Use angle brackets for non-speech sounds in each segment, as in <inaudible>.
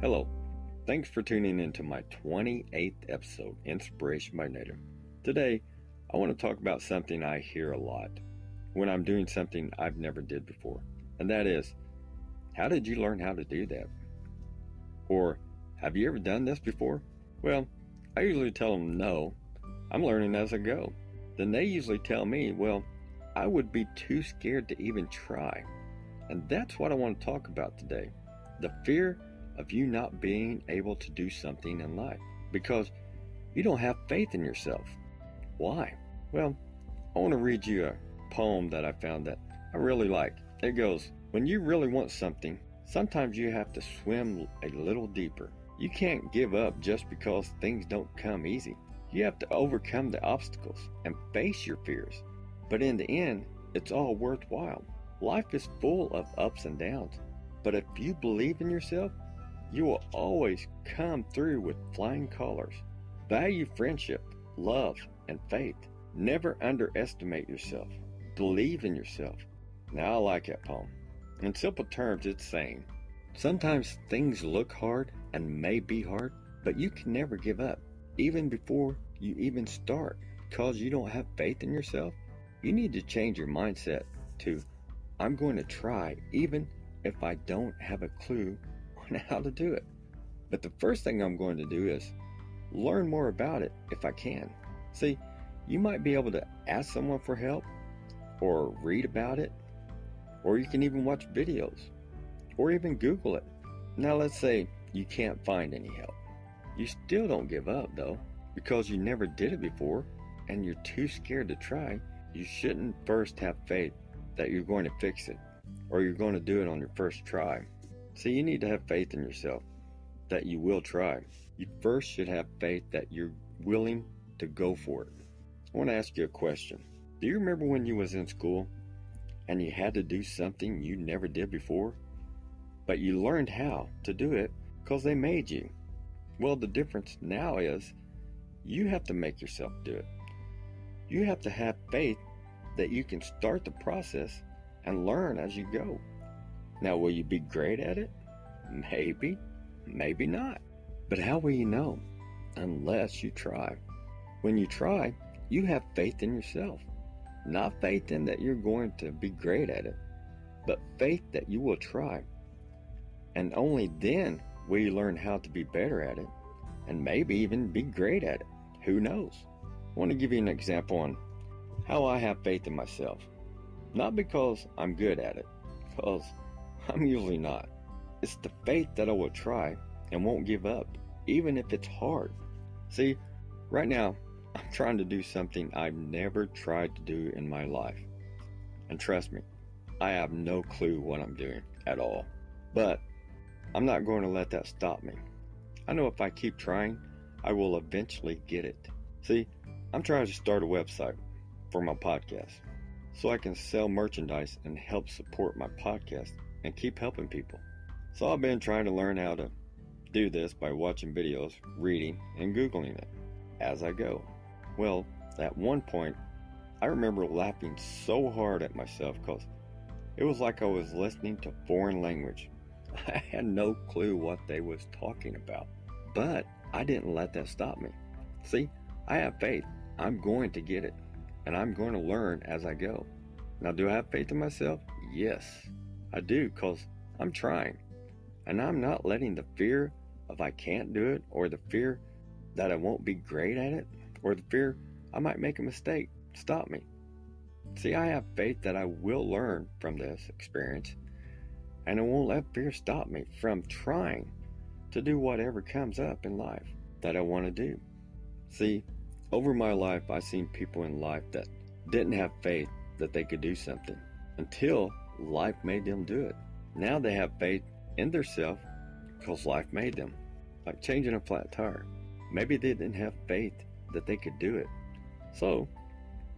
Hello. Thanks for tuning into my 28th episode, Inspiration by Native. Today, I want to talk about something I hear a lot when I'm doing something I've never did before. And that is, how did you learn how to do that? Or, have you ever done this before? Well, I usually tell them no, I'm learning as I go. Then they usually tell me, well, I would be too scared to even try. And that's what I want to talk about today the fear of you not being able to do something in life because you don't have faith in yourself. Why? Well, I want to read you a poem that I found that I really like. It goes, When you really want something, sometimes you have to swim a little deeper. You can't give up just because things don't come easy. You have to overcome the obstacles and face your fears. But in the end, it's all worthwhile. Life is full of ups and downs. But if you believe in yourself, you will always come through with flying colors. Value friendship, love, and faith. Never underestimate yourself. Believe in yourself. Now I like that poem. In simple terms, it's saying sometimes things look hard and may be hard, but you can never give up, even before you even start, because you don't have faith in yourself. You need to change your mindset to I'm going to try, even if I don't have a clue <laughs> on how to do it. But the first thing I'm going to do is learn more about it if I can. See, you might be able to ask someone for help or read about it, or you can even watch videos or even Google it. Now, let's say you can't find any help. You still don't give up though, because you never did it before and you're too scared to try. You shouldn't first have faith that you're going to fix it or you're going to do it on your first try. See, you need to have faith in yourself that you will try. You first should have faith that you're willing to go for it. I want to ask you a question. Do you remember when you was in school and you had to do something you never did before? But you learned how to do it because they made you. Well, the difference now is you have to make yourself do it. You have to have faith that you can start the process and learn as you go. Now, will you be great at it? Maybe, maybe not. But how will you know? Unless you try. When you try, you have faith in yourself. Not faith in that you're going to be great at it, but faith that you will try. And only then will you learn how to be better at it and maybe even be great at it. Who knows? I want to give you an example on how I have faith in myself. Not because I'm good at it, because <laughs> I'm usually not. It's the faith that I will try and won't give up, even if it's hard. See, right now, <laughs> I'm trying to do something I've never tried to do in my life. And trust me, I have no clue what I'm doing at all. But I'm not going to let that stop me. I know if I keep trying, I will eventually get it. See, I'm trying to start a website for my podcast so I can sell merchandise and help support my podcast and keep helping people. So I've been trying to learn how to do this by watching videos, reading, and Googling it as I go. Well, at one point, I remember laughing so hard at myself because it was like I was listening to foreign language. <laughs> I had no clue what they was talking about. But I didn't let that stop me. See, I have faith. I'm going to get it and I'm going to learn as I go. Now, do I have faith in myself? Yes, I do, because I'm trying. And I'm not letting the fear of I can't do it, or the fear that I won't be great at it, or the fear I might make a mistake stop me. See, I have faith that I will learn from this experience, and I won't let fear stop me from trying to do whatever comes up in life that I want to do. See, over my life, I've seen people in life that didn't have faith that they could do something until life made them do it. Now they have faith in themselves because life made them. Like changing a flat tire. Maybe they didn't have faith that they could do it. So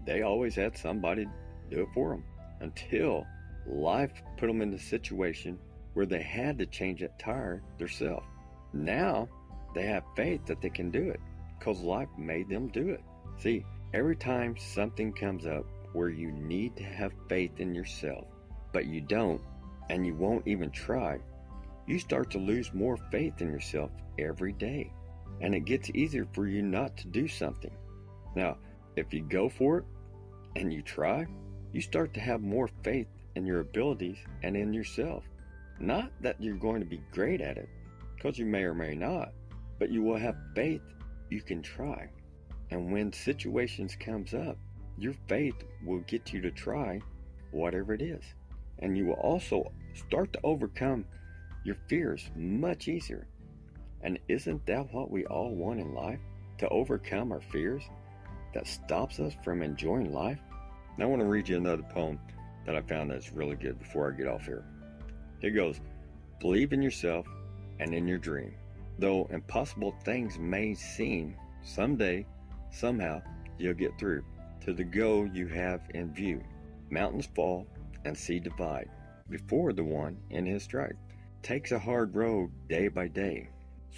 they always had somebody do it for them until life put them in the situation where they had to change that tire themselves. Now they have faith that they can do it because life made them do it. See, every time something comes up where you need to have faith in yourself, but you don't, and you won't even try, you start to lose more faith in yourself every day. And it gets easier for you not to do something. Now, if you go for it and you try, you start to have more faith in your abilities and in yourself. Not that you're going to be great at it, because you may or may not, but you will have faith you can try. And when situations comes up, your faith will get you to try whatever it is. And you will also start to overcome your fears much easier. And isn't that what we all want in life? To overcome our fears that stops us from enjoying life? Now, I want to read you another poem that I found that's really good before I get off here. Here goes Believe in yourself and in your dream. Though impossible things may seem, someday, somehow, you'll get through to the goal you have in view. Mountains fall and sea divide before the one in his stride takes a hard road day by day,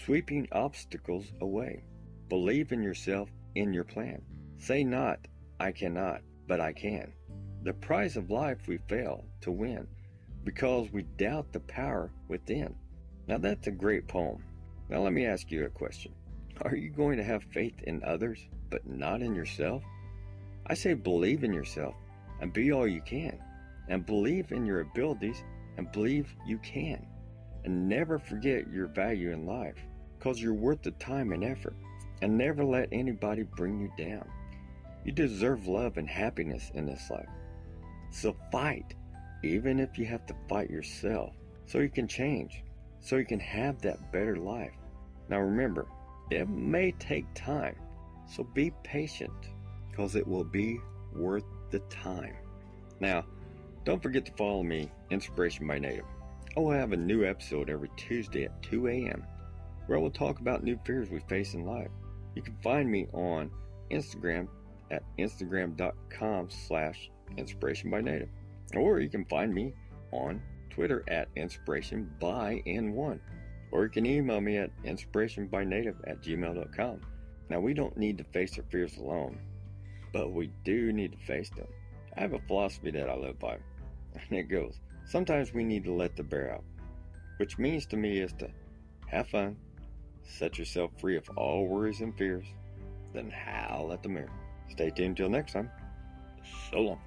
sweeping obstacles away. Believe in yourself, in your plan. Say not, I cannot, but I can. The prize of life we fail to win because we doubt the power within. Now that's a great poem. Now let me ask you a question. Are you going to have faith in others but not in yourself? I say believe in yourself and be all you can, and believe in your abilities and believe you can. And never forget your value in life because you're worth the time and effort, and never let anybody bring you down. You deserve love and happiness in this life. So fight, even if you have to fight yourself, so you can change, so you can have that better life. Now remember, it may take time, so be patient because it will be worth the time. Now, don't forget to follow me, Inspiration by Native. I will have a new episode every Tuesday at 2 a.m. where I will talk about new fears we face in life. You can find me on Instagram at instagram.com slash inspiration by native. Or you can find me on Twitter at inspiration by N1. Or you can email me at inspirationbynative at gmail.com. Now, we don't need to face our fears alone but we do need to face them. I have a philosophy that I live by, <laughs> and it goes sometimes we need to let the bear out, which means to me is to have fun, set yourself free of all worries and fears, then howl at the mirror. Stay tuned till next time. So long.